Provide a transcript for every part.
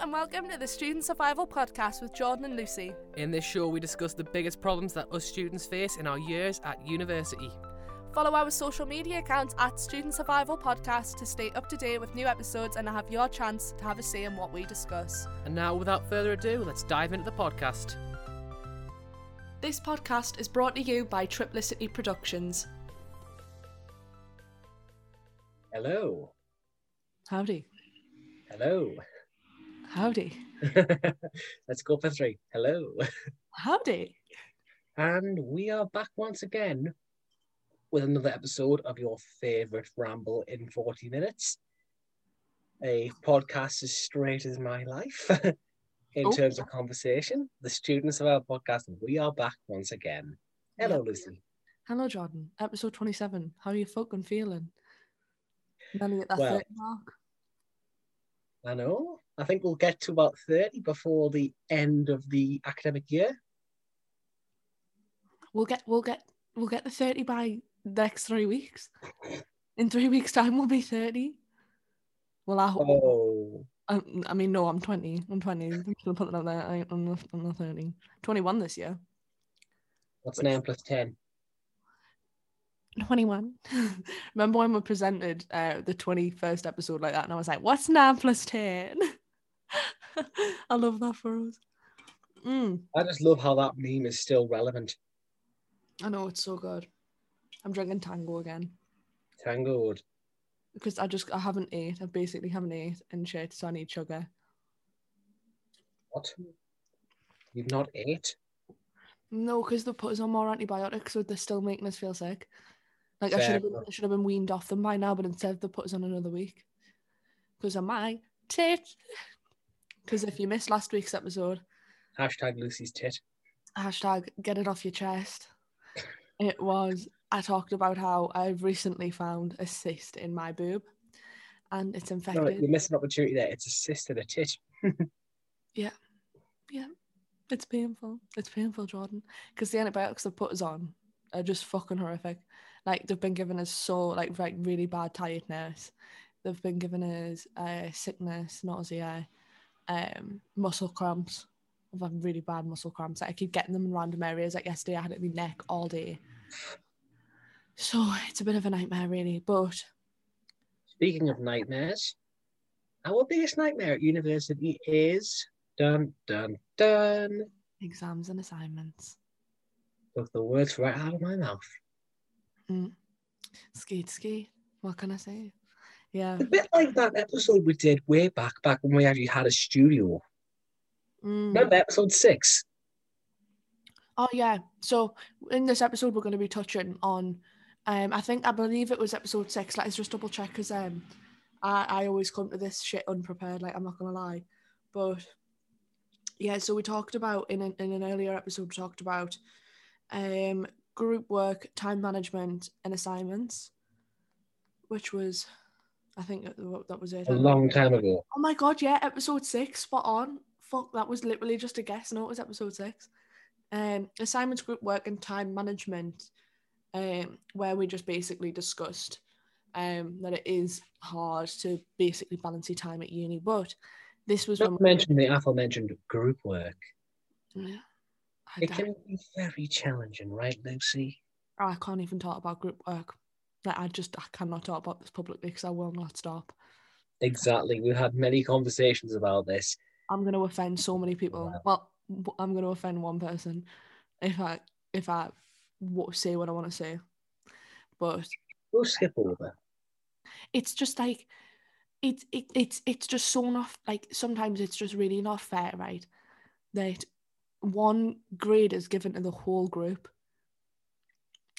and welcome to the Student Survival Podcast with Jordan and Lucy. In this show, we discuss the biggest problems that us students face in our years at university. Follow our social media accounts at Student Survival Podcast to stay up to date with new episodes and have your chance to have a say in what we discuss. And now, without further ado, let's dive into the podcast. This podcast is brought to you by Triplicity Productions. Hello. Howdy. Hello. Howdy. Let's go for three. Hello. Howdy. And we are back once again with another episode of your favourite ramble in 40 minutes. A podcast as straight as my life in Oh. terms of conversation. The students of our podcast, we are back once again. Hello, Yep. Lucy. Hello, Jordan. Episode 27. How are you fucking feeling? Nearly at that Well- 30 mark. I know. I think we'll get to about 30 before the end of the academic year. We'll get we'll get we'll get the 30 by the next three weeks. In three weeks' time we'll be 30. Well I hope Oh, I, I mean no, I'm 20. I'm 20. I'm gonna put that out there. I, I'm not I'm not 30. 21 this year. what's 9 plus 10? 21. Remember when we presented uh, the 21st episode like that and I was like, what's 9 plus 10? I love that for us. Mm, I just love how that meme is still relevant. I know it's so good. I'm drinking tango again. Tangoed. because I just I haven't ate. I basically haven't ate and shit, so I need sugar. What? You've not ate? No, because they put us on more antibiotics, so they're still making us feel sick. Like I should have been. I should have been weaned off them by now, but instead they put us on another week because of my tit. Because if you missed last week's episode, Hashtag Lucy's tit. hashtag get it off your chest. It was I talked about how I've recently found a cyst in my boob, and it's No, infected. you missed an opportunity there. It's a cyst and a tit. Yeah, yeah, it's painful. It's painful, Jordan, because the antibiotics they put us on are just fucking horrific. Like they've been giving us so like like really bad tiredness. They've been giving us uh, sickness, nausea, um, muscle cramps. I've had really bad muscle cramps. Like, I keep getting them in random areas. Like yesterday, I had it in my neck all day. So it's a bit of a nightmare, really. But Speaking of nightmares, our biggest nightmare at university is dun dun dun. exams and assignments. Took the words right out of my mouth. Mm. Skate, skate. What can I say? Yeah. A bit like that episode we did way back, back when we actually had a studio. Mm. Remember episode six? Oh yeah. So in this episode, we're going to be touching on. Um, I think I believe it was episode six. Let's just double check because um, I I always come to this shit unprepared. Like I'm not gonna lie, but yeah. So we talked about in an, in an earlier episode. We talked about um group work, time management, and assignments, which was, I think that was it. A long time ago. Oh my god, yeah, episode six, spot on. Fuck, that was literally just a guess. No, it was episode six. Um, assignments, group work, and time management, um, where we just basically discussed um that it is hard to basically balance your time at uni. But this was when Not to mention the aforementioned group work. yeah, I, It can be very challenging, right, Lucy? Oh, I can't even talk about group work. Like I just I cannot talk about this publicly because I will not stop. Exactly. We've had many conversations about this. I'm gonna offend so many people. Wow. Well, I'm gonna offend one person if I if I say what I want to say. But We'll skip over. it's just like it's it, it's it's just so not like sometimes it's just really not fair, right? That one grade is given to the whole group,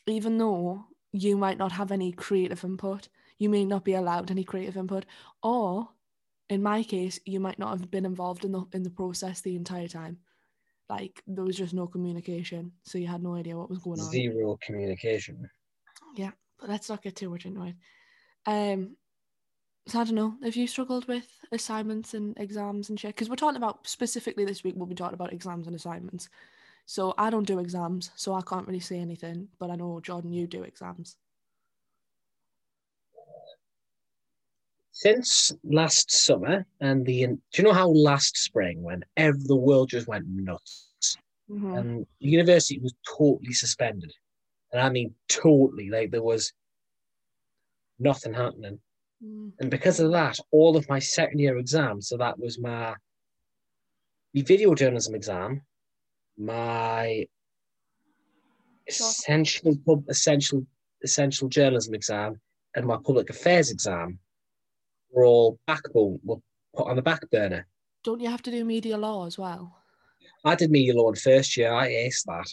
even though you might not have any creative input, you may not be allowed any creative input, or in my case, you might not have been involved in the in the process the entire time. Like there was just no communication, so you had no idea what was going on. Zero communication. Yeah, but let's not get too much into it. Um, so I don't know. Have you struggled with assignments and exams and shit? Because we're talking about specifically this week. We'll be talking about exams and assignments. So I don't do exams, so I can't really say anything. But I know Jordan, you do exams. Since last summer and the do you know how last spring when every, the world just went nuts Mhm. and the university was totally suspended, and I mean totally like there was nothing happening. Mm. And because of that, all of my second year exams, so that was my, video journalism exam, my essential essential essential journalism exam, and my public affairs exam were all backbone were put on the back burner. Don't you have to do media law as well? I did media law in first year. I aced that.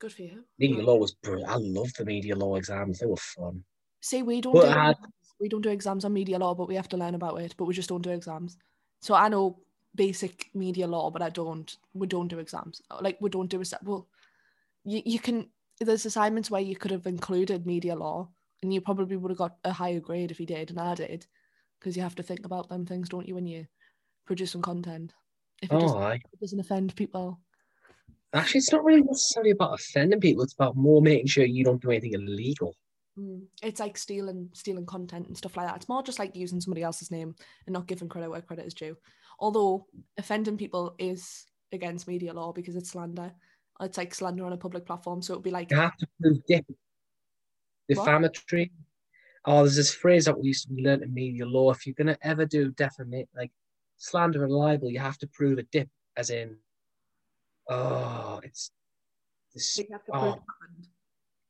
Good for you. Media law was brilliant. I loved the media law exams. They were fun. See, we don't Well, do I we don't do exams on media law, but we have to learn about it. But we just don't do exams. So I know basic media law, but I don't. We don't do exams. Like we don't do a well. You you can. There's assignments where you could have included media law, and you probably would have got a higher grade if you did, and I did, because you have to think about them things, don't you, when you producing content. If it, Oh, doesn't, if it doesn't offend people. Actually, it's not really necessarily about offending people. It's about more making sure you don't do anything illegal. Mm. It's like stealing stealing content and stuff like that. It's more just like using somebody else's name and not giving credit where credit is due. Although offending people is against media law because it's slander. It's like slander on a public platform. So it'd be like You have to prove dip. Defamatory. Oh, there's this phrase that we used to learn in media law. If you're gonna ever do defamate like slander and libel, you have to prove a dip, as in, oh, it's. This, you have to oh, prove it happened.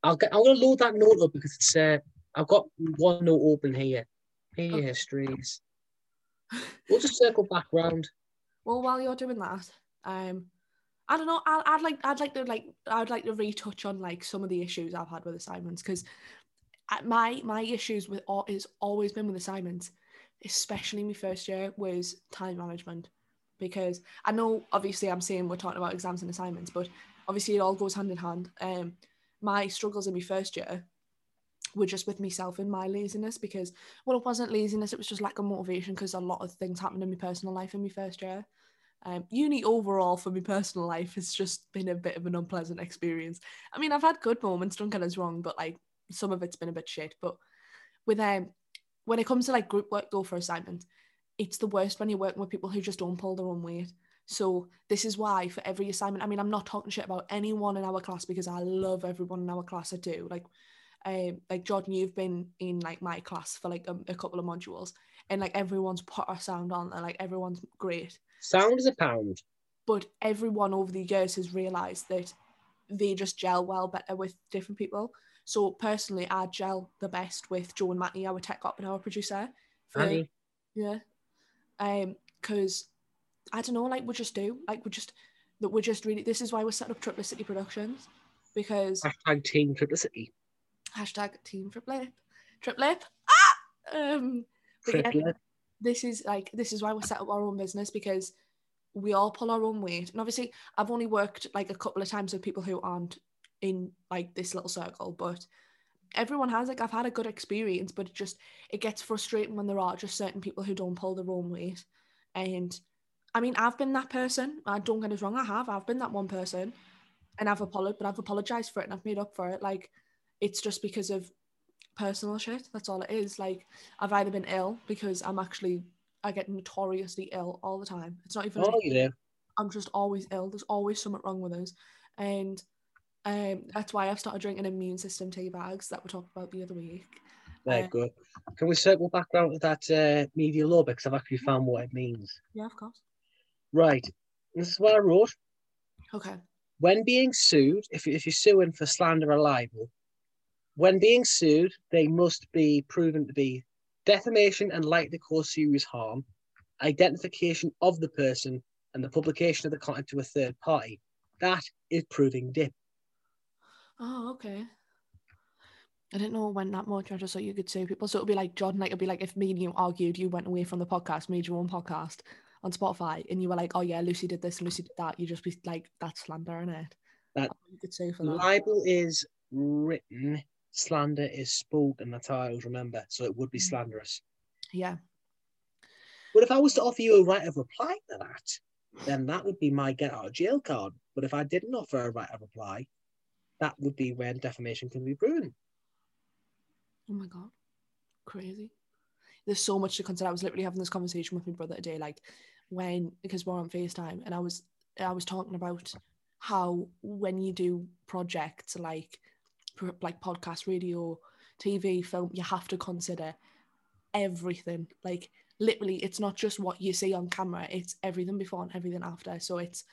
I'll get. I'm gonna load that note up because it's. Uh, I've got one note open here. Media Okay. histories. We'll just circle back round. Well, while you're doing that, um, I don't know. I'd, I'd like I'd like to like I'd like to retouch on like some of the issues I've had with assignments because my my issues with all is always been with assignments, especially my first year was time management because I know obviously I'm saying we're talking about exams and assignments, but obviously it all goes hand in hand. Um, my struggles in my first year were just with myself and my laziness because well it wasn't laziness it was just lack of motivation because a lot of things happened in my personal life in my first year. Um, uni overall for my personal life has just been a bit of an unpleasant experience. I mean i've had good moments don't get us wrong but like some of it's been a bit shit but with um when it comes to like group work though for assignment it's the worst when you're working with people who just don't pull their own weight so this is why for every assignment i mean i'm not talking shit about anyone in our class because i love everyone in our class i do like um, like Jordan, you've been in like my class for like a, a couple of modules, and like everyone's put our sound on, and like everyone's great. Sound is a pound. But everyone over the years has realised that they just gel well better with different people. So personally, I gel the best with Joe and Matty, our tech op and our producer. for- Annie. yeah. Um, because I don't know, like we just do, like we just that we're just really. This is why we're setting up Triplicity Productions, because Hashtag Team Triplicity. hashtag Team Triplip, Triplip. Ah, um, but yeah, this is like this is why we set up our own business because we all pull our own weight and obviously i've only worked like a couple of times with people who aren't in like this little circle but everyone has like i've had a good experience but it just it gets frustrating when there are just certain people who don't pull their own weight and i mean i've been that person i don't get us wrong i have i've been that one person and i've apologized but i've apologized for it and i've made up for it like it's just because of personal shit that's all it is like i've either been ill because i'm actually i get notoriously ill all the time it's not even Oh, you do. I'm just always ill. There's always something wrong with us. And um, that's why I've started drinking immune system tea bags that we talked about the other week. Very Uh, good. Can we circle back round to that uh, media law because I've actually found what it means. Yeah, of course. Right. This is what I wrote. Okay. When being sued, if, if you're suing for slander or libel, when being sued, they must be proven to be defamation and likely cause serious harm, identification of the person, and the publication of the content to a third party. That is proving dip. Oh, okay. I didn't know it went that much. I just thought you could sue people. So it'd be like John, like it'd be like if me and you argued, you went away from the podcast, made your own podcast on Spotify, and you were like, "Oh yeah, Lucy did this, Lucy did that." You just be like, "That's slander, isn't it?" That- you could for that. Libel is written, slander is spoken. That's how I always remember. So it would be Mm. slanderous. yeah. But if I was to offer you a right of reply to that, then that would be my get out of jail card. But if I didn't offer a right of reply, that would be when defamation can be proven. Oh my god, crazy. there's so much to consider. I was literally having this conversation with my brother today, like when because we're on FaceTime and I was I was talking about how when you do projects like like podcast, radio, TV, film, you have to consider everything. Like literally, it's not just what you see on camera; it's everything before and everything after. So it's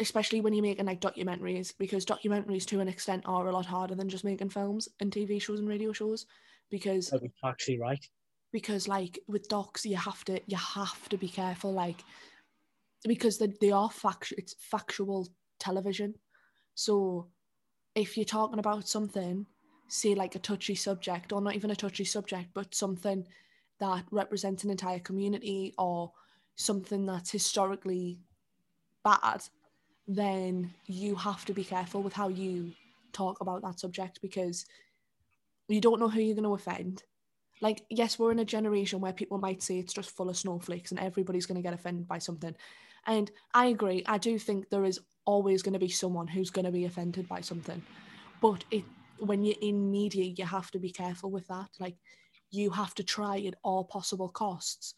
especially when you're making like documentaries, because documentaries to an extent are a lot harder than just making films and TV shows and radio shows. Because That's actually right. Because like with docs you have to you have to be careful like because they, they are factual it's factual television. So if you're talking about something say like a touchy subject or not even a touchy subject but something that represents an entire community or something that's historically bad then you have to be careful with how you talk about that subject because you don't know who you're going to offend like yes we're in a generation where people might say it's just full of snowflakes and everybody's going to get offended by something. And i agree i do think there is always going to be someone who's going to be offended by something. But it when you're in media you have to be careful with that. Like you have to try at all possible costs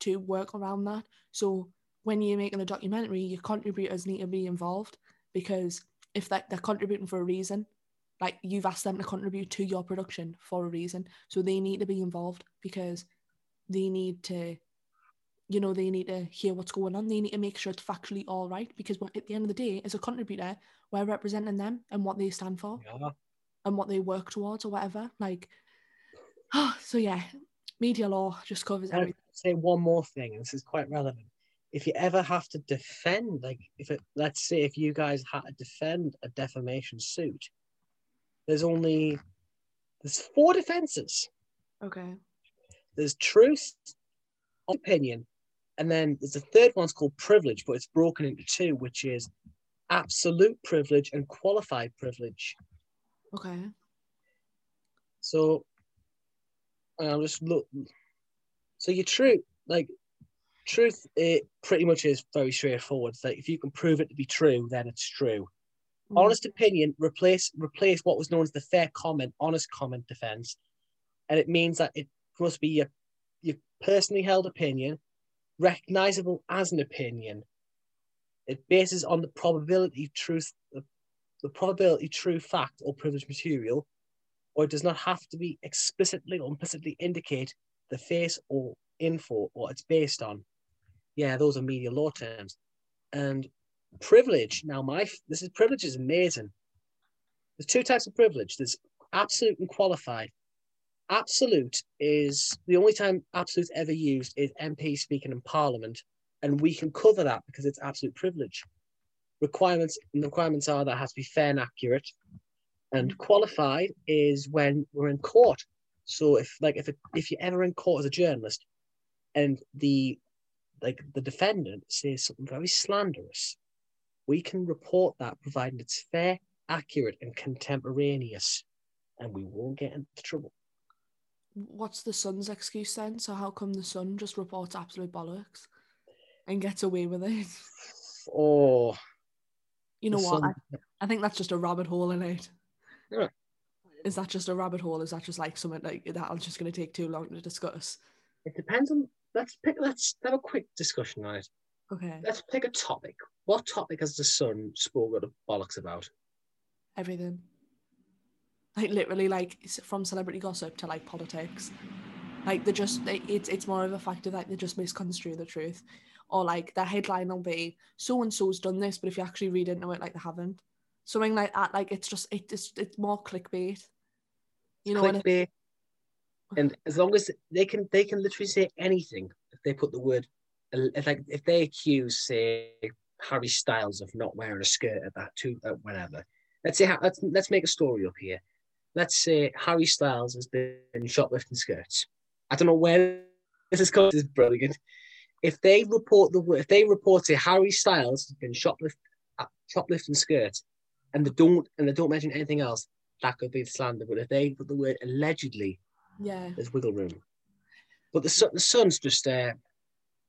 to work around that. So when you're making a documentary your contributors need to be involved because if they're contributing for a reason like you've asked them to contribute to your production for a reason so they need to be involved because they need to you know they need to hear what's going on they need to make sure it's factually all right because at the end of the day as a contributor we're representing them and what they stand for Yeah. and what they work towards or whatever like so yeah media law just covers everything say one more thing? And this is quite relevant. If you ever have to defend, like, if it, let's say, if you guys had to defend a defamation suit, there's only there's four defenses. okay There's truth, opinion, and then there's a third one's called privilege, but it's broken into two, which is absolute privilege and qualified privilege. okay So I'll just look. So your truth, like truth, it pretty much is very straightforward. It's like if you can prove it to be true, then it's true. Mm. Honest opinion replace replace what was known as the fair comment, honest comment defense, and it means that it must be your your personally held opinion, recognizable as an opinion. It bases on the probability truth, the, the probability true fact or privileged material, or it does not have to be explicitly or implicitly indicate the face or info or it's based on. Yeah, those are media law terms. And privilege, now my this is privilege is amazing. There's two types of privilege. There's absolute and qualified. Absolute is the only time absolute's ever used is MP speaking in Parliament, and we can cover that because it's absolute privilege. Requirements and the requirements are that has to be fair and accurate, and qualified is when we're in court. So if like if it, if you're ever in court as a journalist, and the like the defendant says something very slanderous, we can report that providing it's fair, accurate, and contemporaneous, and we won't get into trouble. what's the sun's excuse then so how come the sun just reports absolute bollocks and gets away with it Oh, you know what I, I think that's just a rabbit hole in it Yeah. is that just a rabbit hole is that just like something like that i'm just going to take too long to discuss it depends on. Let's pick. Let's have a quick discussion on it. Okay Let's pick a topic. What topic has the Sun spoken bollocks about? everything like literally like it's from celebrity gossip to like politics like they just they, it's it's more of a fact of like they just misconstrue the truth or like the headline will be so and so's done this but if you actually read into it like they haven't something like that like it's just it, it's it's more clickbait you know and it- clickbait. And as long as they can, they can literally say anything if they put the word, if like if they accuse say Harry Styles of not wearing a skirt at that too, at whenever. Let's say let's let's make a story up here. Let's say Harry Styles has been shoplifting skirts. I don't know where this is going. This is brilliant. If they report the word, if they report say Harry Styles has been shoplift, uh, shoplifting skirts, and they don't and they don't mention anything else, that could be slander. But if they put the word allegedly, yeah there's wiggle room. But the Sun, the Sun's just uh,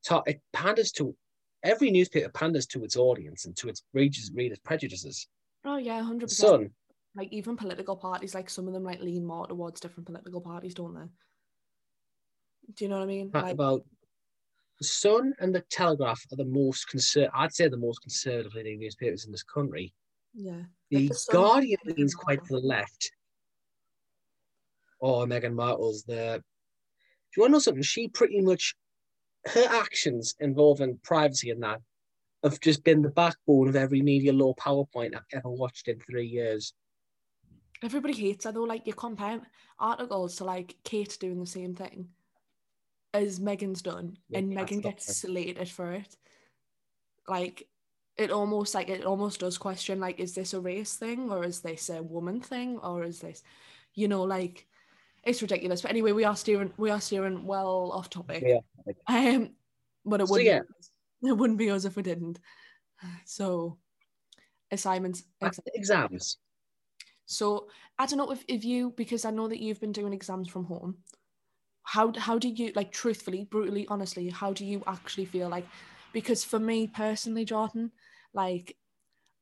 ta- it panders to every newspaper panders to its audience and to its readers, readers' prejudices. oh yeah 100% Sun, like even political parties like some of them like lean more towards different political parties don't they Do you know what I mean? Like, about the Sun and the Telegraph are the most conser- I'd say the most conservative leading newspapers in this country. yeah. The the Guardian leans quite to the left. Oh, Meghan Markle's the. Do you want to know something? She pretty much, her actions involving privacy and that have just been the backbone of every media law PowerPoint I've ever watched in three years. Everybody hates her though. Like you compare articles to like Kate doing the same thing as Meghan's done, Yeah, and Meghan gets slated for it. Like it almost like it almost does question like, is this a race thing or is this a woman thing or is this, you know, like it's ridiculous. But anyway, we are steering we are steering well off topic. Yeah. Um, but it wouldn't yeah. be, it wouldn't be us if we didn't. So assignments. Exams. So I don't know if, if you because I know that you've been doing exams from home. How how do you like truthfully, brutally, honestly, how do you actually feel like because for me personally, Jordan, like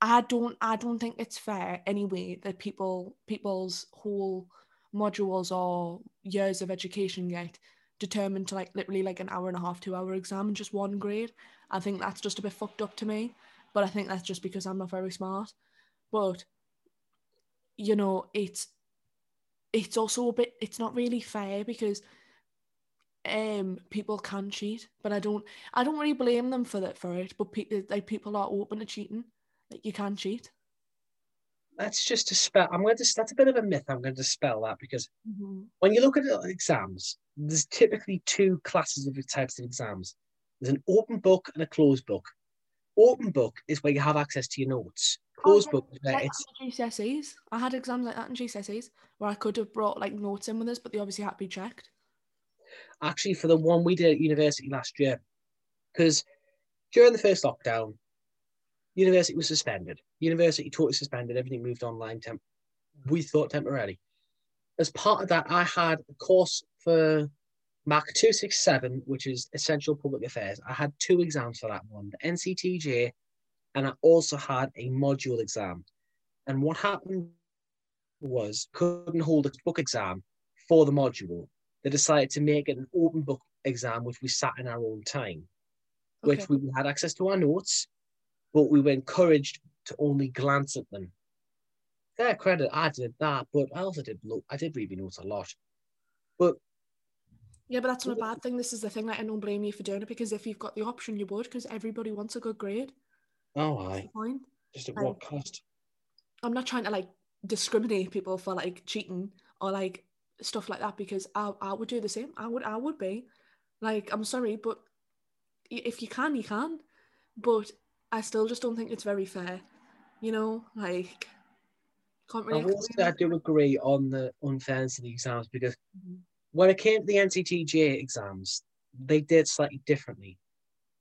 I don't I don't think it's fair anyway that people people's whole modules or years of education get determined to like literally like an hour and a half, two hour exam in just one grade. I think that's just a bit fucked up to me. But I think that's just because I'm not very smart. But you know, it's it's also a bit it's not really fair because um people can cheat, but I don't I don't really blame them for that for it. But people like people are open to cheating. Like you can cheat. That's just dispel. I'm going to. That's a bit of a myth. I'm going to dispel that because mm-hmm. when you look at exams, there's typically two classes of types of exams. There's an open book and a closed book. Open book is where you have access to your notes. Oh, closed Oh, yeah, book is where Like it's GCSEs. I had exams like that in GCSEs where I could have brought like notes in with us, but they obviously had to be checked. actually for the one we did at university last year. Because during the first lockdown, university was suspended. University totally suspended. Everything moved online. Temp- we thought temporarily. As part of that, I had a course for Mac 267, which is Essential Public Affairs. I had two exams for that one the NCTJ, and I also had a module exam. And what happened was couldn't hold a book exam for the module. They decided to make it an open book exam, which we sat in our own time, which we had access to our notes, but we were encouraged to only glance at them. Fair credit, I did that, but I also did look. I did read my notes a lot. But Yeah, but that's not a bad thing. This is the thing. that I don't blame you for doing it because if you've got the option, you would. Because everybody wants a good grade. oh, I just at Aye. what cost? I'm not trying to like discriminate people for like cheating or like stuff like that because I, I would do the same. I would I would be like I'm sorry, but if you can, you can. But I still just don't think it's very fair. You know, like can't I will I do agree on the unfairness of the exams because Mhm. when it came to the NCTJ exams, they did slightly differently.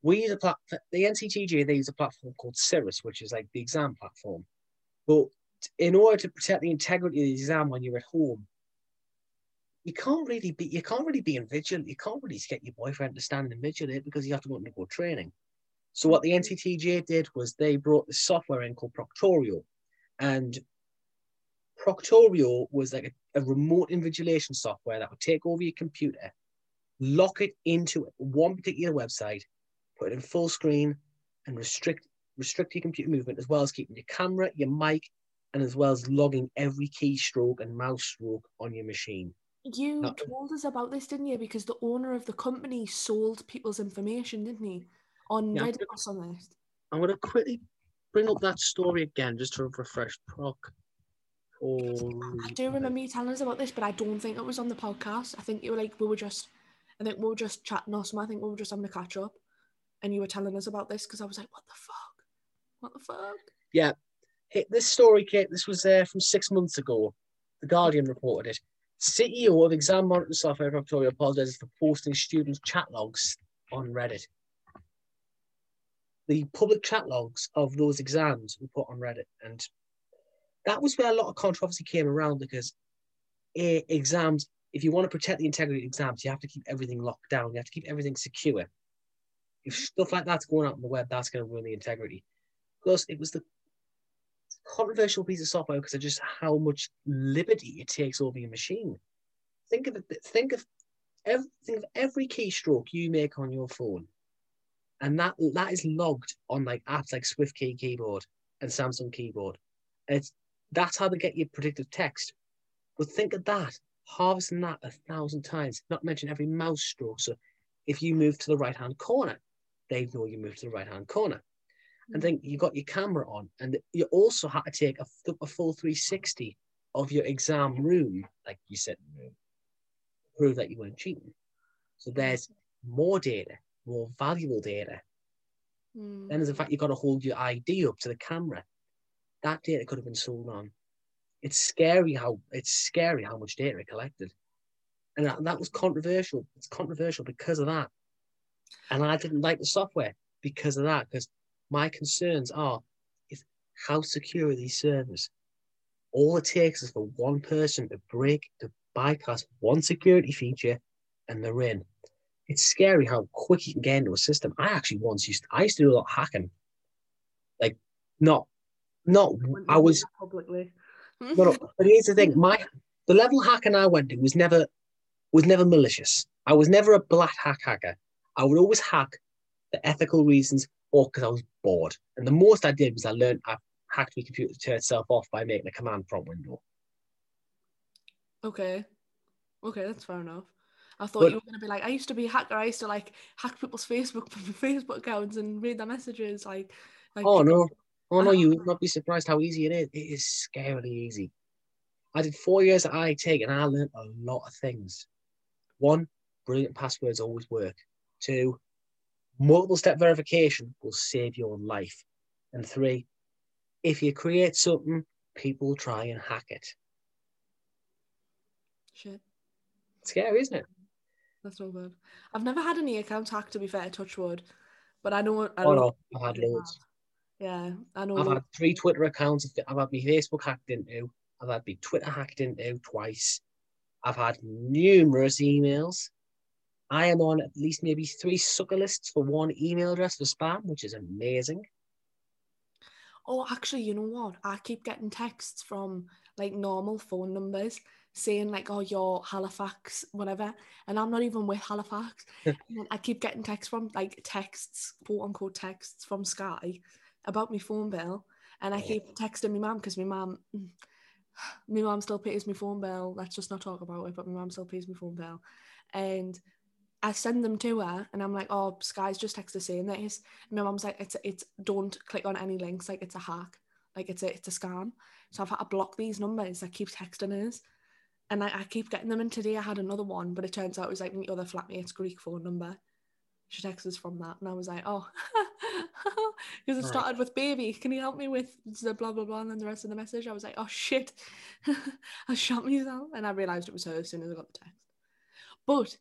We use a platform, the NCTJ, they use a platform called Cirrus, which is like the exam platform. But in order to protect the integrity of the exam when you're at home, you can't really be you can't really be in vigil. You can't really get your boyfriend to stand and vigilate because you have to go into go training. So what the NCTJ did was they brought the software in called Proctorio, and Proctorio was like a, a remote invigilation software that would take over your computer, lock it into one particular website, put it in full screen, and restrict restrict your computer movement as well as keeping your camera, your mic, and as well as logging every keystroke and mouse stroke on your machine. You No. told us about this, didn't you? Because the owner of the company sold people's information, didn't he? On Yeah, I Reddit or something. I'm going to quickly bring up that story again just to refresh proc. I do remember you telling us about this, but I don't think it was on the podcast. I think you were like we were just, I think we were just chatting or something. I think we were just having a catch up, and you were telling us about this because I was like, what the fuck, what the fuck? Yeah, Hey, this story, Kate, this was uh, from six months ago. The Guardian reported it. CEO of exam monitoring software Proctorio apologizes for posting students' chat logs on Reddit. The public chat logs of those exams were put on Reddit, and that was where a lot of controversy came around because eh, exams, if you want to protect the integrity of exams, you have to keep everything locked down. You have to keep everything secure. If stuff like that's going out on the web, that's going to ruin the integrity. Plus, it was the controversial piece of software because of just how much liberty it takes over your machine. Think of it. Think of every, think of every keystroke you make on your phone, and that that is logged on like apps like SwiftKey keyboard and Samsung keyboard. It's that's how they get your predictive text. But think of that, harvesting that a thousand times, not mention every mouse stroke. So if you move to the right hand corner, they know you move to the right hand corner. And mm. then you got your camera on, and you also had to take a, a full 360 of your exam room, like you said, prove that you weren't cheating. So there's more data, more valuable data. Mm. Then there's the fact you've got to hold your ID up to the camera. That data could have been sold on. It's scary how it's scary how much data it collected. And that, that was controversial. It's controversial because of that. And I didn't like the software because of that, because my concerns are is how secure are these servers? All it takes is for one person to break, to bypass one security feature, and they're in. It's scary how quick you can get into a system. I actually once used to, I used to do a lot of hacking. Like, not, not, I was, publicly. no, no, but here's the thing: my the level of hacking I went to was never was never malicious. I was never a black hack hacker. I would always hack for ethical reasons or because I was bored. And the most I did was I learned I hacked my computer to turn itself off by making a command prompt window. Okay. Okay, that's fair enough. I thought But- you were gonna be like, I used to be a hacker. I used to like hack people's Facebook Facebook accounts and read their messages. Like, like Oh no, oh no, you would not be surprised how easy it is. It is scarily easy. I did four years at IT and I learned a lot of things. One, brilliant passwords always work. Two, multiple step verification will save your life. And three, if you create something, people try and hack it. shit. Scary, isn't it? That's no good. I've never had any accounts hacked to be fair, touchwood. But I know I Oh know no, I've had loads. Yeah, I know. I've had three Twitter accounts. I've had my Facebook hacked into. I've had my Twitter hacked into twice. I've had numerous emails. I am on at least maybe three sucker lists for one email address for spam, which is amazing. Oh, actually, you know what? I keep getting texts from like normal phone numbers saying like, "Oh, you're Halifax, whatever," and I'm not even with Halifax. and I keep getting texts from like texts, quote unquote texts from Sky about my phone bill, and I keep texting my mum because my mum, my mum still pays my phone bill. Let's just not talk about it, but my mum still pays my phone bill, and. I send them to her and I'm like, oh, Sky's just texted saying this. And my mum's like, it's it's don't click on any links, like it's a hack, like it's a it's a scam. So I've had to block these numbers that keep texting us. And I, I keep getting them and today I had another one, but it turns out it was like my other flatmate's Greek phone number. She texted us from that and I was like, oh because it Right. started with baby, can you help me with the blah blah blah and then the rest of the message? I was like, oh shit. I shot myself and I realised it was her as soon as I got the text. But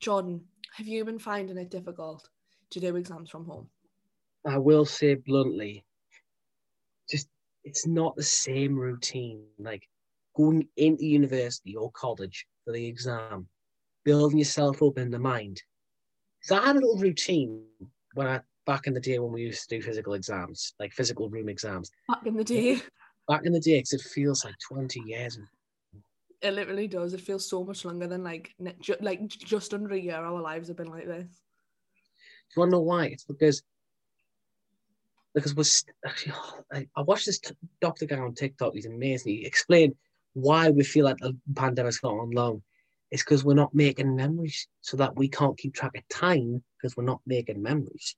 Jordan, have you been finding it difficult to do exams from home? I will say bluntly, just it's not the same routine. Like going into university or college for the exam, building yourself up in the mind. So I had a little routine when I back in the day when we used to do physical exams, like physical room exams. Back in the day, Back in the day, because it feels like 20 years. it literally does. It feels so much longer than like ju- like just under a year. Our lives have been like this. Do you want to know why? It's because because we're st- actually I, I watched this t- doctor guy on TikTok. He's amazing. He explained why we feel like the pandemic's gone on long. is because we're not making memories, so that we can't keep track of time because we're not making memories.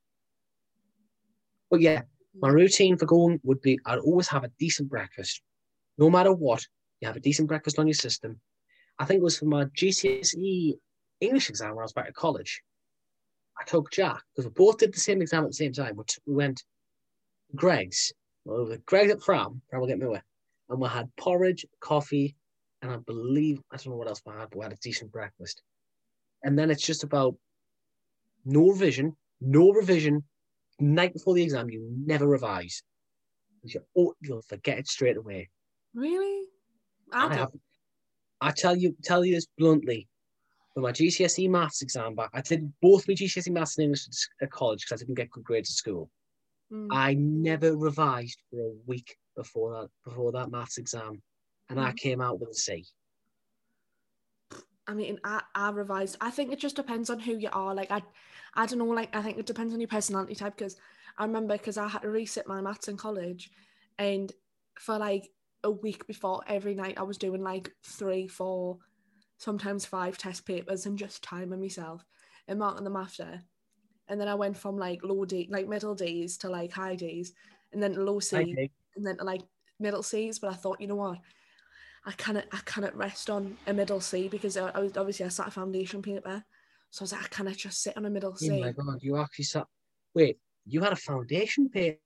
But yeah, my routine for going would be I'd always have a decent breakfast, no matter what. You have a decent breakfast on your system. I think it was for my GCSE English exam when I was back at college. I took Jack because we both did the same exam at the same time. We, we went Greggs. Well, Greggs at Fram, Fram will get me away. And we had porridge, coffee, and I believe, I don't know what else we had, but we had a decent breakfast. And then it's just about no revision, no revision. Night before the exam, you never revise. You, oh, you'll forget it straight away. Really? I have. I tell you, tell you this bluntly. For my GCSE maths exam back, I did both my GCSE maths and English at college because I didn't get good grades at school. Mm. I never revised for a week before that before that maths exam, and I Mhm. came out with a C. I mean, I, I revised. I think it just depends on who you are. Like, I, I don't know. Like, I think it depends on your personality type. Because I remember because I had to resit my maths in college, and for like a week before, every night I was doing like three, four, sometimes five test papers and just timing myself and marking them after. And then I went from like low D, like middle D's to like high D's, and then low C, Okay. and then like middle C's. But I thought, you know what, I cannot, I cannot rest on a middle C because I, I was obviously I sat a foundation paper, so I was like, I cannot just sit on a middle C. Oh my god, you actually sat. Wait, you had a foundation paper.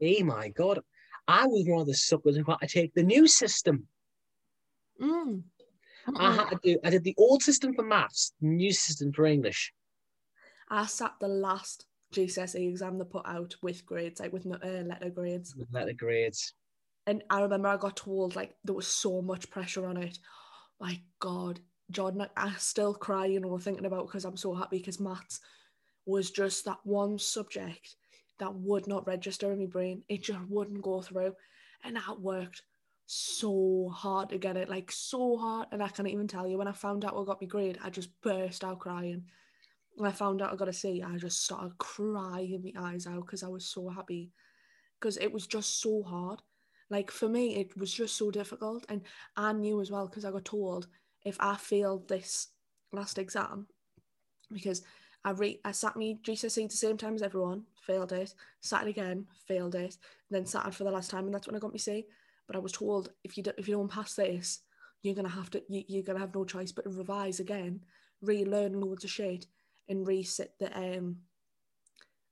Oh my god, I was one of the suckers who had to take the new system. Mm. I had to do. I did the old system for maths, new system for English. I sat the last GCSE exam they put out with grades, like with no- uh, letter grades. with letter grades. And I remember I got told like there was so much pressure on it. My God, Jordan, I, I still cry, you know, thinking about because I'm so happy because maths was just that one subject that would not register in my brain. It just wouldn't go through. And I worked so hard to get it, like so hard. And I can't even tell you when I found out what got me grade, I just burst out crying. When I found out I got a C, I just started crying my eyes out because I was so happy. Because it was just so hard. Like for me, it was just so difficult. And I knew as well because I got told if I failed this last exam, because I re I sat me GCSE the same time as everyone, failed it, sat it again, failed it, then sat it for the last time, and that's when I got my C. But I was told if you do, if you don't pass this, you're gonna have to you, you're gonna have no choice but to revise again, relearn loads of shit, and resit the um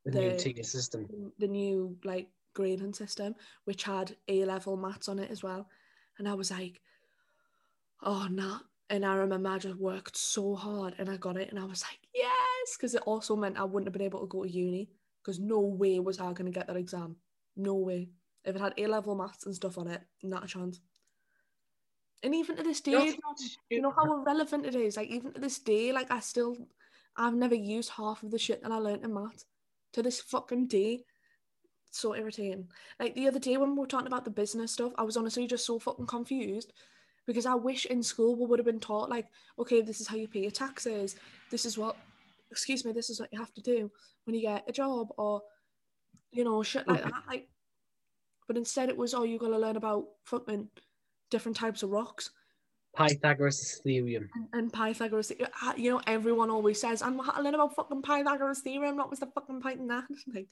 The, The- new tier system. the new like grading system, which had A level maths on it as well. And I was like, oh nah. And I remember I just worked so hard and I got it and I was like, yes, because it also meant I wouldn't have been able to go to uni because no way was I gonna get that exam. No way. If it had A level maths and stuff on it, not a chance. And even to this day, You know, you know, you know how irrelevant it is. Like even to this day, like I still, I've never used half of the shit that I learned in maths. To this fucking day, so irritating. Like the other day when we were talking about the business stuff, I was honestly just so fucking confused because I wish in school we would have been taught like, okay, this is how you pay your taxes. This is what, excuse me, this is what you have to do when you get a job or, you know, shit like that. Like, but instead it was, oh, you got to learn about fucking different types of rocks Pythagoras' theorem. and, and Pythagoras. uh, You know, everyone always says, I'm learning about fucking Pythagoras theorem. What was the fucking point in that? Like,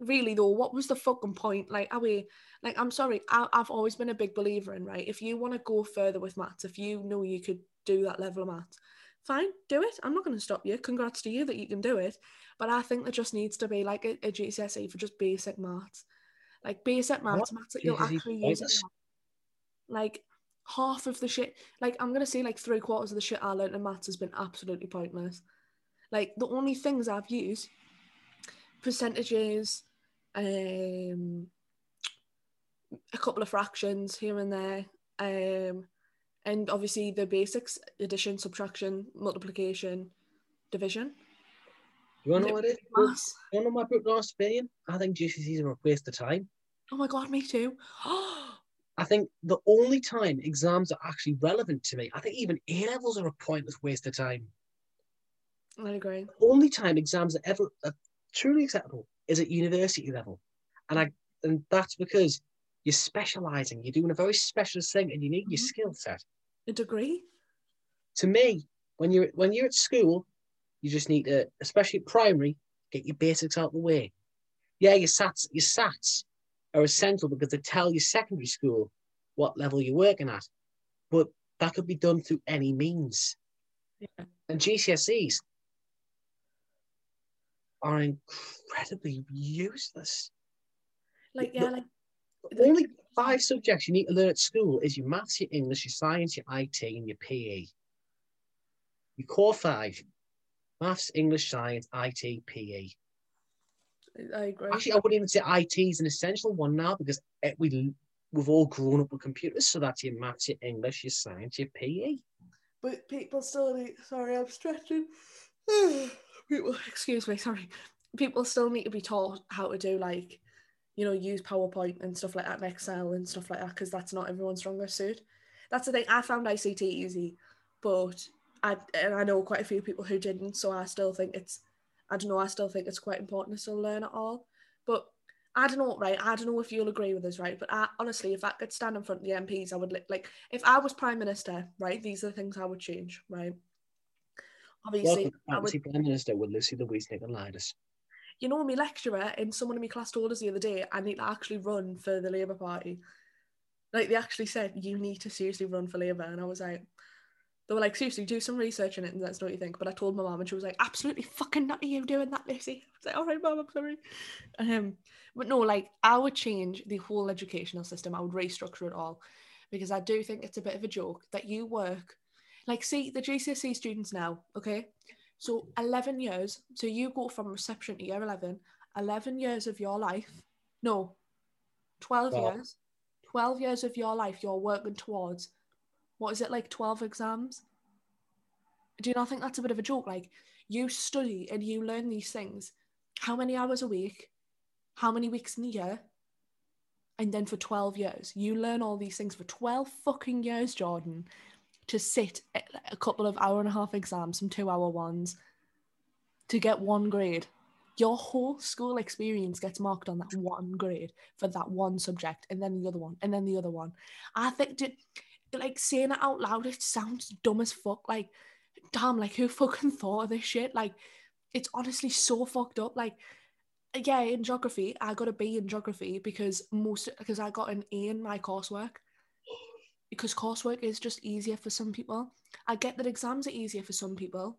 really though, what was the fucking point? Like, are we like? I'm sorry, I, I've always been a big believer in right. If you want to go further with maths, if you know you could do that level of maths, fine, do it. I'm not going to stop you. Congrats to you that you can do it. But I think there just needs to be like a, a GCSE for just basic maths, like basic maths, maths that you'll actually use. like half of the shit like i'm gonna say like three quarters of the shit i learned in maths has been absolutely pointless like the only things i've used percentages um a couple of fractions here and there um and obviously the basics addition subtraction multiplication division You wanna know what it is? You wanna know my book last opinion? I think GCSEs are a waste of time. oh my god me too I think the only time exams are actually relevant to me, I think even A levels are a pointless waste of time. i agree The only time exams are ever are truly acceptable is at university level, and I and that's because you're specialising, you're doing a very specialist thing, and you need your Mhm. skill set. a degree To me, when you're when you're at school, you just need to, especially at primary, get your basics out of the way. Yeah, your SATs, your SATs are essential because they tell your secondary school what level you're working at. But that could be done through any means. Yeah. And GCSEs are incredibly useless. like yeah like The only five subjects you need to learn at school is your maths, your English, your science, your IT, and your PE. Your core five. Maths, English, science, IT, PE. I agree Actually, I wouldn't even say IT is an essential one now because it, we, we've all grown up with computers. So that's your maths, your English, your science, your. PE. But people still need. Sorry, I'm stretching. people, excuse me. Sorry. People still need to be taught how to do like, you know, use PowerPoint and stuff like that, and Excel and stuff like that, because that's not everyone's strongest suit. that's the thing. I found ICT easy, but I and I know quite a few people who didn't. So I still think it's, I don't know. I still think it's quite important to still learn it all. But I don't know, right? I don't know if you'll agree with this, right? But I, honestly, if I could stand in front of the MPs, I would li- like. If I was prime minister, right? These are the things I would change, right? Obviously, Welcome I would Prime Minister with Lucy Louise Nicolaitis. you know, my lecturer in someone in my class told us the other day, I need to actually run for the Labour Party. Like they actually said, you need to seriously run for Labour, and I was like, they were like, seriously, do some research in it and know what you think. But I told my mum, and she was like, absolutely fucking not you doing that, Lucy. I was like, all right, mum, I'm sorry. Um, but no, like I would change the whole educational system. I would restructure it all because I do think it's a bit of a joke that you work, like, see the GCSE students now, okay? So 11 years, so you go from reception to year 11, 11 years of your life, no, 12 Well- years, 12 years of your life you're working towards, what is it, like 12 exams? Do you not think that's a bit of a joke? Like, you study and you learn these things, how many hours a week, how many weeks in a year, and then for 12 years. You learn all these things for 12 fucking years, Jordan, to sit a- couple of hour and a half exams, some two hour ones, to get one grade. Your whole school experience gets marked on that one grade for that one subject, and then the other one, and then the other one. I think, to, like, saying it out loud, it sounds dumb as fuck. Like, damn, like, who fucking thought of this shit? Like, it's honestly so fucked up. Like, yeah, in geography, I got a B in geography because most because I got an A in my coursework. Because coursework is just easier for some people. I get that exams are easier for some people,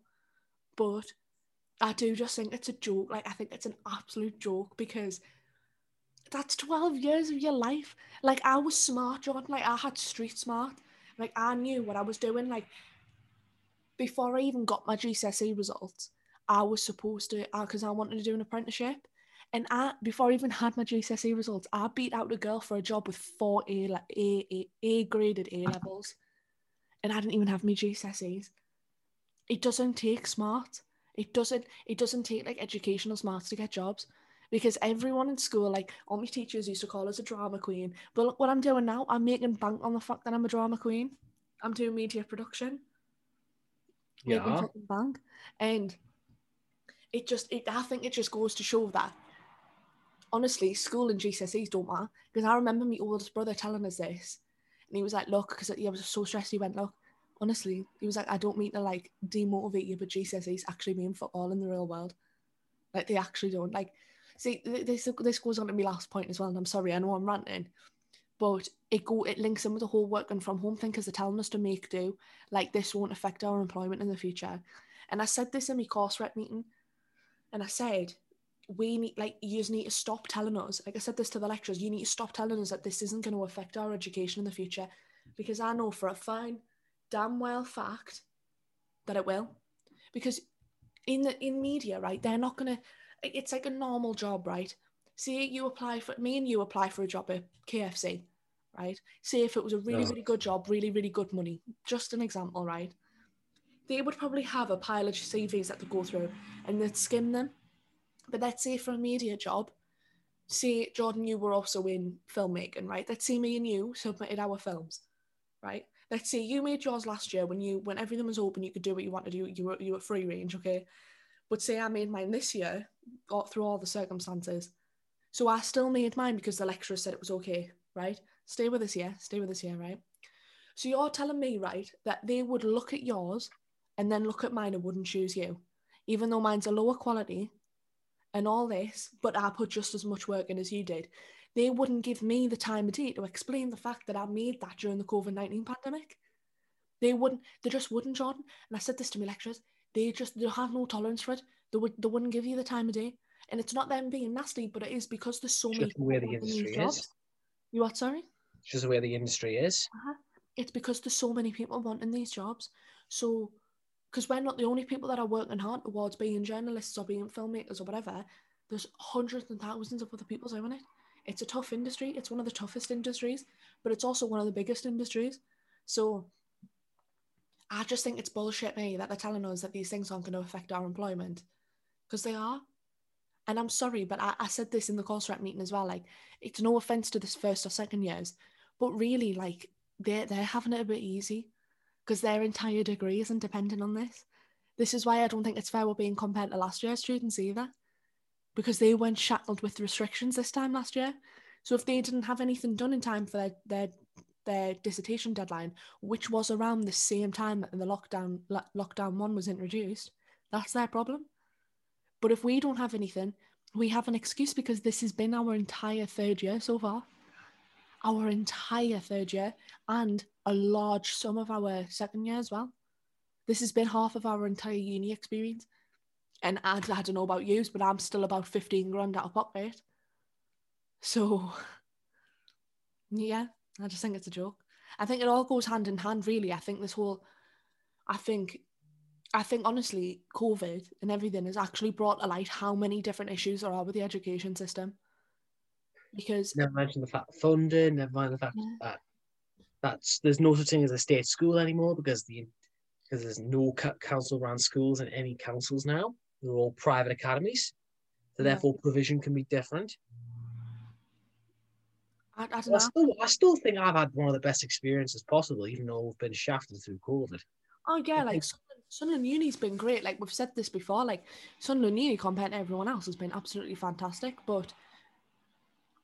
but I do just think it's a joke. Like I think it's an absolute joke because that's 12 years of your life. Like I was smart, Jordan. Like I had street smart. Like I knew what I was doing. Like before I even got my GCSE results, I was supposed to because I wanted to do an apprenticeship. And I, before I even had my GCSE results, I beat out a girl for a job with four A, A, A, A graded A levels, and I didn't even have my GCSEs. It doesn't take smart. It doesn't. It doesn't take like educational smarts to get jobs, because everyone in school, like all my teachers, used to call us a drama queen. But look what I'm doing now. I'm making bank on the fact that I'm a drama queen. I'm doing media production making Yeah. bank. And it just, it, I think it just goes to show that honestly, school and GCSEs don't matter. Because I remember my oldest brother telling us this, and he was like, "Look," because he was so stressed. He went, "Look, honestly," he was like, "I don't mean to like demotivate you, but GCSEs actually mean fuck all in the real world. Like they actually don't. Like, see, this this goes on to my last point as well. And I'm sorry, I know I'm ranting." But it go it links in with the whole working from home thing because they're telling us to make do like this won't affect our employment in the future. And I said this in my course rep meeting, and I said, we need like you just need to stop telling us. Like I said this to the lecturers, you need to stop telling us that this isn't going to affect our education in the future, because I know for a fine, damn well fact that it will, because in the in media, right, they're not gonna. It's like a normal job, right? See, you apply for me and you apply for a job at KFC, right? Say if it was a really Yeah. really good job, really really good money. Just an example, right? They would probably have a pile of CVs that they go through, and they'd skim them. But let's say for a media job, say Jordan, you were also in filmmaking, right? Let's say me and you submitted our films, right? Let's say you made yours last year when you when everything was open, you could do what you wanted to do. You were you were free range, okay? But say I made mine this year, or through all the circumstances. So I still made mine because the lecturer said it was okay, right? Stay with us here, stay with us here, right? So you're telling me, right, that they would look at yours and then look at mine and wouldn't choose you, even though mine's a lower quality and all this, but I put just as much work in as you did. They wouldn't give me the time of day to explain the fact that I made that during the COVID 19 pandemic. They wouldn't, they just wouldn't, Jordan. And I said this to my lecturers, they just they have no tolerance for it. They would they wouldn't give you the time of day. And it's not them being nasty, but it is because there's so It's many just the way the industry is. You what, sorry? It's just the way the industry is. Uh-huh. it's because there's so many people wanting these jobs. So, because we're not the only people that are working hard towards being journalists or being filmmakers or whatever, there's hundreds and thousands of other people doing it. It's a tough industry. It's one of the toughest industries, but it's also one of the biggest industries. So, I just think it's bullshit, me, that they're telling us that these things aren't going to affect our employment because they are. And I'm sorry, but I, I said this in the course rep meeting as well. Like, it's no offense to this first or second years, but really, like, they're they're having it a bit easy because their entire degree isn't dependent on this. This is why I don't think it's fair we're being compared to last year's students either, because they weren't shackled with restrictions this time last year. So if they didn't have anything done in time for their their, their dissertation deadline, which was around the same time that the lockdown lo- lockdown one was introduced, that's their problem. But if we don't have anything, we have an excuse because this has been our entire third year so far. Our entire third year and a large sum of our second year as well. This has been half of our entire uni experience. And I, I don't know about you, but I'm still about 15 grand out of pocket. So, yeah, I just think it's a joke. I think it all goes hand in hand, really. I think this whole, I think I think honestly, COVID and everything has actually brought to light how many different issues there are with the education system. Because Never mention the fact funding, never mind the fact Yeah. that that's there's no such thing as a state school anymore because the because there's no council run schools in any councils now. They're all private academies. So Yeah. therefore provision can be different. I, I don't I still, I still think I've had one of the best experiences possible, even though we've been shafted through COVID. Oh yeah, like Sunderland, Uni's been great. Like we've said this before, like Sunderland Uni compared to everyone else has been absolutely fantastic. But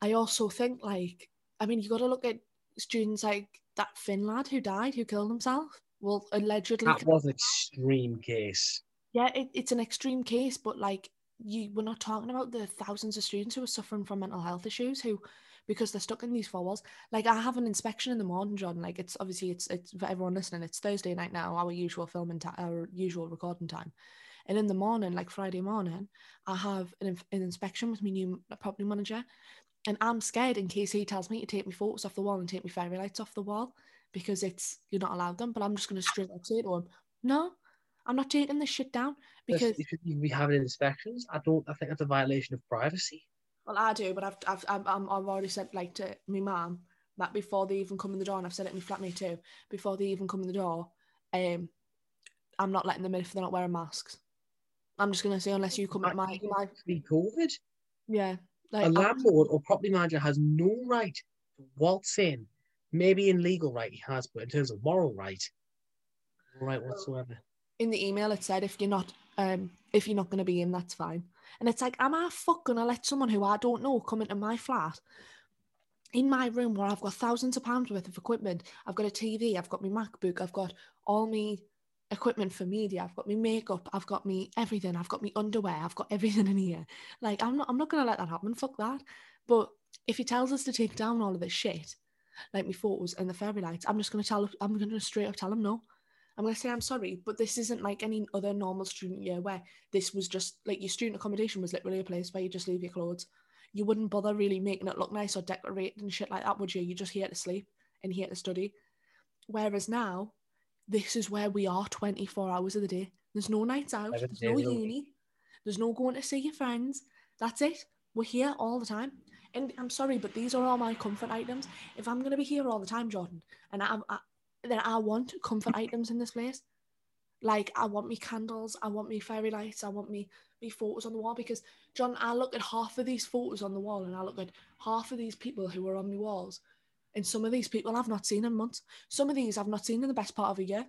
I also think like I mean you got to look at students like that Finn lad who died, who killed himself. Well, allegedly. That was an extreme case. Yeah, it, it's an extreme case, but like you, we're not talking about the thousands of students who are suffering from mental health issues who, because they're stuck in these four walls. Like I have an inspection in the morning, John. Like it's obviously it's it's for everyone listening. It's Thursday night now, our usual filming time, our usual recording time, and in the morning, like Friday morning, I have an, an inspection with my new property manager, and I'm scared in case he tells me to take my photos off the wall and take my fairy lights off the wall because it's you're not allowed them. But I'm just gonna straight up say to him, no, I'm not taking this shit down because if you be having inspections, I don't. I think that's a violation of privacy. Well, I do, but I've I've I've, I'm- I've already said like to my mum that before they even come in the door, and I've said it to my flatmate too. Before they even come in the door, um, I'm not letting them in if they're not wearing masks. I'm just gonna say unless you come at my my COVID, yeah, like I'm- landlord or property manager has no right to waltz in. Maybe in legal right he has, but in terms of moral right, right whatsoever. in the email it said if you're not um if you're not gonna be in, that's fine. And it's like, am I fuck gonna let someone who I don't know come into my flat? In my room where I've got thousands of pounds worth of equipment, I've got a TV, I've got my MacBook, I've got all my equipment for media, I've got my makeup, I've got me everything, I've got my underwear, I've got everything in here. Like I'm not I'm not gonna let that happen. Fuck that. But if he tells us to take down all of this shit, like my photos and the fairy lights, I'm just gonna tell I'm gonna straight up tell him no. I'm gonna say I'm sorry, but this isn't like any other normal student year where this was just like your student accommodation was literally a place where you just leave your clothes. You wouldn't bother really making it look nice or decorated and shit like that, would you? You're just here to sleep and here to study. Whereas now, this is where we are 24 hours of the day. There's no nights out, there's no days a week. uni, there's no going to see your friends. That's it. We're here all the time. And I'm sorry, but these are all my comfort items. If I'm going to be here all the time, Jordan, and I, I, then I want comfort items in this place. Like I want me candles, I want me fairy lights, I want me me photos on the wall because John, I look at half of these photos on the wall and I look at half of these people who are on the walls, and some of these people I've not seen in months. Some of these I've not seen in the best part of a year.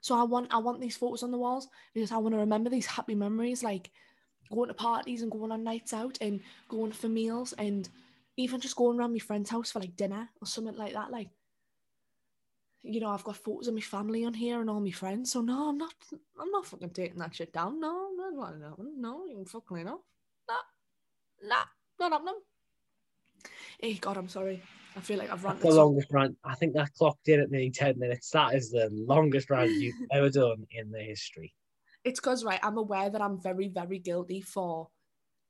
So I want I want these photos on the walls because I want to remember these happy memories, like going to parties and going on nights out and going for meals and even just going around my friend's house for like dinner or something like that. Like you know, I've got photos of my family on here and all my friends. So no, I'm not. I'm not fucking taking that shit down. No, no, no, no, no. You can fucking know. Nah, nah, not happening. Hey God, I'm sorry. I feel like I've That's ranted. the longest rant. I think that clocked in at nearly 10 minutes. That is the longest rant you've ever done in the history. It's because right, I'm aware that I'm very, very guilty for.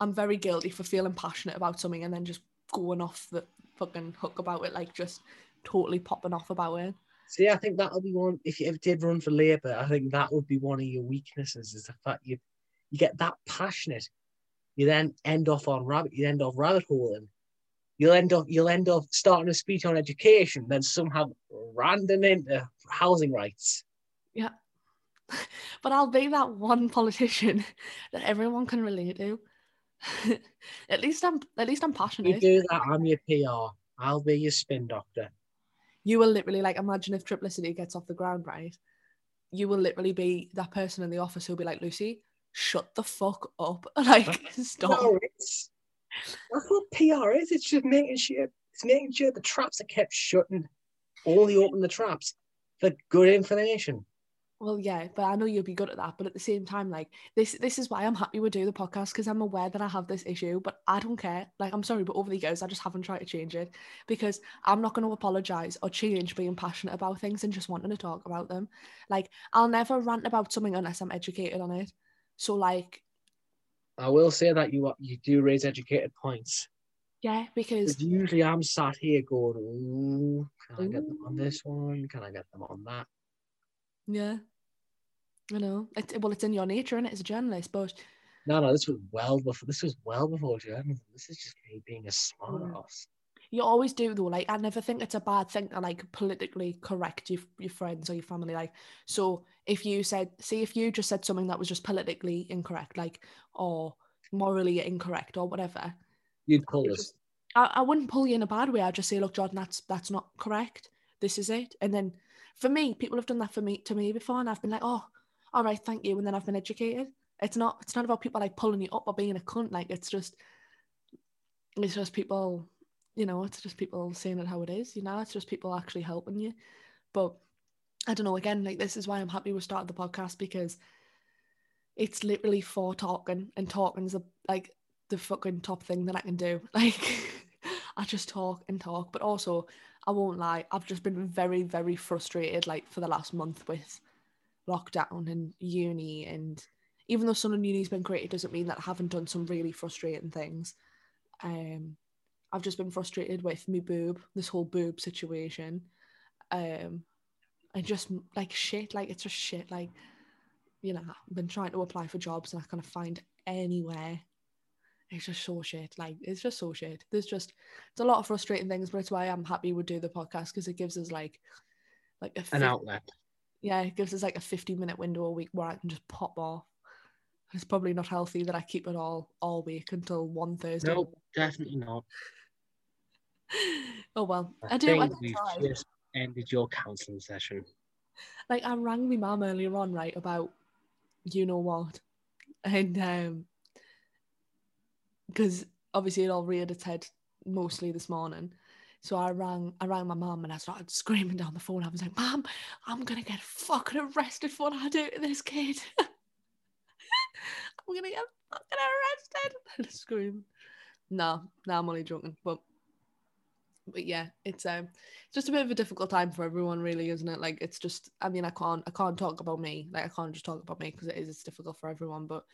I'm very guilty for feeling passionate about something and then just going off the fucking hook about it, like just totally popping off about it. See, I think that'll be one. If you ever did run for Labour, I think that would be one of your weaknesses. Is the fact you you get that passionate, you then end off on rabbit. You end off rabbit holing. You'll end up you'll end up starting a speech on education, then somehow random into housing rights. Yeah. But I'll be that one politician that everyone can relate to. at least I'm at least I'm passionate. You do that. I'm your PR. I'll be your spin doctor. You will literally like imagine if triplicity gets off the ground, right? You will literally be that person in the office who'll be like, Lucy, shut the fuck up. Like stop. No, it's that's what PR is. It's just making sure it's making sure the traps are kept shut and only open the traps for good information. Well, yeah, but I know you'll be good at that. But at the same time, like this, this is why I'm happy we do the podcast because I'm aware that I have this issue, but I don't care. Like, I'm sorry, but over the years, I just haven't tried to change it because I'm not going to apologize or change being passionate about things and just wanting to talk about them. Like, I'll never rant about something unless I'm educated on it. So, like, I will say that you are- you do raise educated points. yeah, because usually I'm sat here going, Ooh, can I get them on this one? Can I get them on that? yeah, I know. It, well, it's in your nature, and it as a journalist, but No, no, this was well before this was well before journalism. This is just me being a smartass. You always do though like i never think it's a bad thing to like politically correct your, your friends or your family like so if you said see if you just said something that was just politically incorrect like or morally incorrect or whatever You'd pull us. I, I wouldn't pull you in a bad way i'd just say look jordan that's that's not correct this is it and then for me people have done that for me to me before and i've been like oh all right thank you and then i've been educated. It's not it's not about people like pulling you up or being a cunt like it's just it's just people you know it's just people saying it how it is you know it's just people actually helping you. But i don't know again like this is why i'm happy we started the podcast because it's literally for talking and talking's the like the fucking top thing that i can do. Like i just talk and talk but also i won't lie i've just been very very frustrated like for the last month with lockdown and uni and even though some of uni's been great it doesn't mean that i haven't done some really frustrating things um I've just been frustrated with me boob, this whole boob situation. Um, and just like shit, like it's just shit. Like, you know, I've been trying to apply for jobs and I of find anywhere. It's just so shit. Like, it's just so shit. There's just it's a lot of frustrating things, but it's why I'm happy we do the podcast because it gives us like, like a An fif- outlet. Yeah, it gives us like a 50 minute window a week where I can just pop off. It's probably not healthy that I keep it all all week until one Thursday. No, definitely not. Oh well, I, I do. I we've try. just ended your counselling session. Like I rang my mum earlier on, right, about you know what, and um, because obviously it all reared its head mostly this morning. So I rang, I rang my mum and I started screaming down the phone. I was like, "Mum, I'm gonna get fucking arrested for what I do to this kid. I'm gonna get fucking arrested." And scream. No, no, I'm only joking. But but yeah, it's um just a bit of a difficult time for everyone, really, isn't it? Like it's just, I mean, I can't, I can't talk about me. Like I can't just talk about me because it is, it's difficult for everyone. But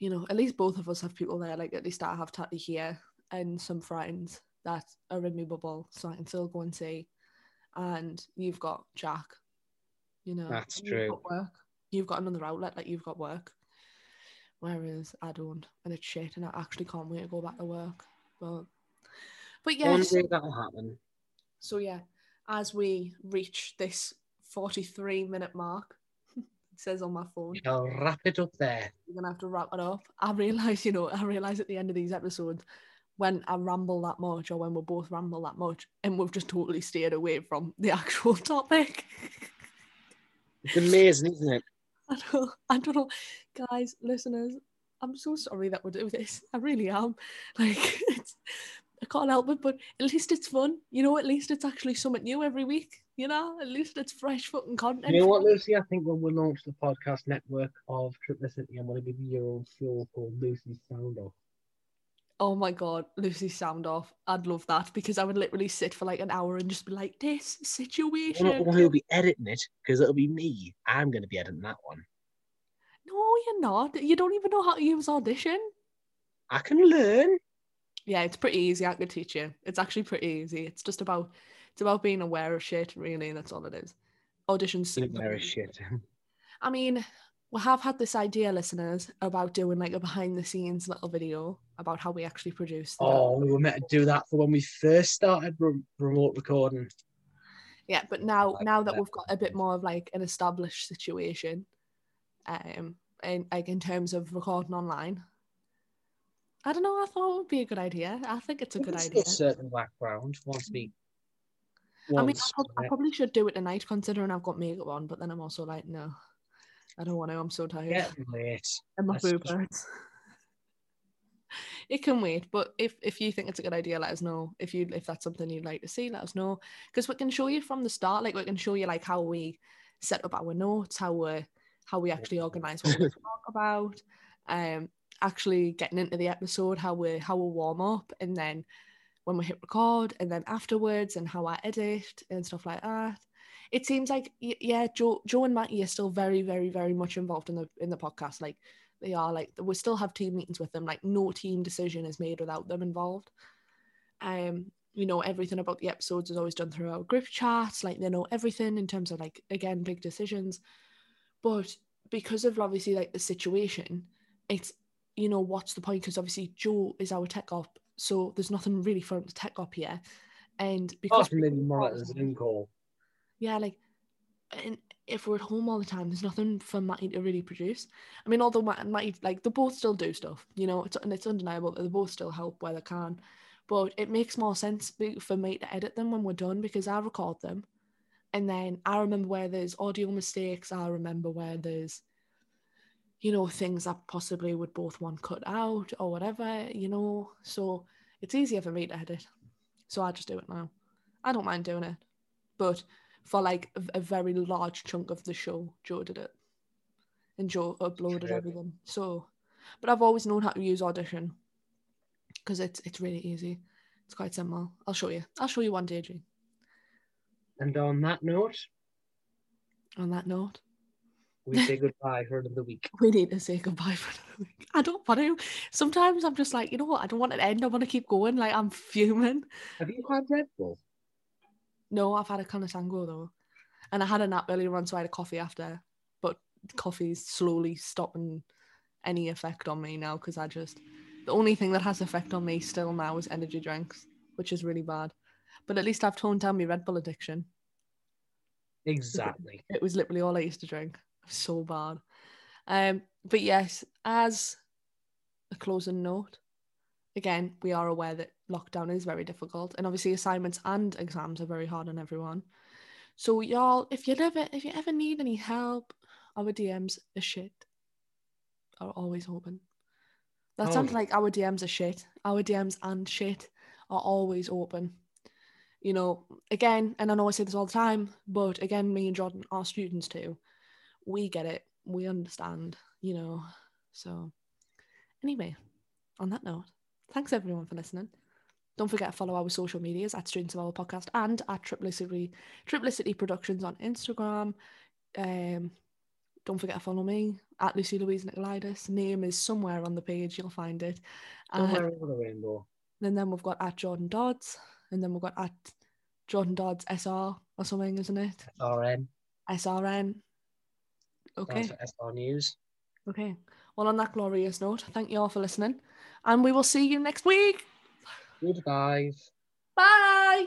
you know, at least both of us have people there. Like at least I have Tati here and some friends that are removable so I can still go and see. And you've got Jack. You know, That's and you've true. got work. You've got another outlet. Like you've got work. Whereas I don't, and it's shit, and I actually can't wait to go back to work. But, but yeah, One so- day that'll happen. so yeah, as we reach this 43 minute mark, it says on my phone, I'll wrap it up there. we're gonna have to wrap it up. I realise, you know, I realise at the end of these episodes when I ramble that much or when we both ramble that much and we've just totally stayed away from the actual topic. It's amazing, isn't it? I don't, I don't know, guys, listeners. I'm so sorry that we do this. I really am. Like, it's, I can't help it, but at least it's fun. You know, at least it's actually something new every week. You know, at least it's fresh fucking content. You know what, Lucy? I think when we launch the podcast network of Triplicity, I'm going to give you your own show called Lucy's Sound Off. Oh my god, Lucy sound off. I'd love that because I would literally sit for like an hour and just be like, this situation. know who'll be editing it because it'll be me. I'm going to be editing that one. No, you're not. You don't even know how to use Audition. I can learn. Yeah, it's pretty easy. I could teach you. It's actually pretty easy. It's just about it's about being aware of shit, really. That's all it is. Auditions. Being aware of shit. I mean, we have had this idea, listeners, about doing like a behind the scenes little video about how we actually produce. Oh, we were meant to do that for when we first started re- remote recording. Yeah, but now like now that that. we've got a bit more of like an established situation, um, and like in terms of recording online, I don't know. I thought it would be a good idea. I think it's a good can idea. still serve in the background once we I mean, I, once. prob- I probably should do it tonight considering I've got makeup on, but then I'm also like, no, I don't want to. I'm so tired. Get late. and my just- hurts. it can wait, but if if you think it's a good idea, let us know. If you if that's something you'd like to see, let us know because we can show you from the start. Like we can show you like how we set up our notes, how we how we actually organize what we talk about, um, actually getting into the episode, how we how we warm up, and then when we hit record, and then afterwards, and how I edit and stuff like that. It seems like yeah, Joe Joe and Matty are still very very very much involved in the in the podcast. Like they are like we still have team meetings with them. Like no team decision is made without them involved. Um you know everything about the episodes is always done through our group chats. Like they know everything in terms of like again big decisions. But because of obviously like the situation it's you know what's the point? Because obviously joe is our tech op so there's nothing really for him to tech up here. And because from maybe monitor Zoom call. Yeah, like, and if we're at home all the time, there's nothing for Matty to really produce. I mean, although Matt Matty, like, they both still do stuff, you know, it's and it's undeniable that they both still help where they can. But it makes more sense for me to edit them when we're done because I record them, and then I remember where there's audio mistakes. I remember where there's, you know, things that possibly would both want cut out or whatever, you know. So it's easier for me to edit. So I just do it now. I don't mind doing it, but for like a, a very large chunk of the show, Joe did it, and Joe uploaded everything. So, but I've always known how to use Audition because it's it's really easy. It's quite simple. I'll show you. I'll show you one day, G. And on that note, On that note, we say goodbye for another week. we need to say goodbye for another week. I don't want to. Sometimes I'm just like, you know what? I don't want it to end. I want to keep going. Like I'm fuming. Have you had Red Bull? No, I've had a Canasango though, and I had a nap earlier on, so I had a coffee after. But coffee's slowly stopping any effect on me now because I just the only thing that has effect on me still now is energy drinks, which is really bad. But at least I've toned down my Red Bull addiction. Exactly. It was literally all I used to drink. So bad. Um, but yes, as a closing note, again, we are aware that lockdown is very difficult, and obviously assignments and exams are very hard on everyone. So y'all, if you ever if you ever need any help, our DMs are shit. Are always open. That Oh, sounds like our DMs are shit. Our DMs and shit are always open. You know, again, and I know I say this all the time, but again, me and Jordan are students too. We get it. We understand, you know. So anyway, on that note, thanks everyone for listening. Don't forget to follow our social medias at Students of Our Podcast and at Triplicity Triplicity Productions on Instagram. Um, don't forget to follow me at Lucy Louise Nicolaitis. Name is somewhere on the page, you'll find it. Somewhere over the rainbow. and then we've got at Jordan Dodds, and then we've got at Jordan Dodds SR or something, isn't it? SRN. SRN. Okay. SR News. Okay. Well, on that glorious note, thank you all for listening, and we will see you next week. Goodbye. Bye.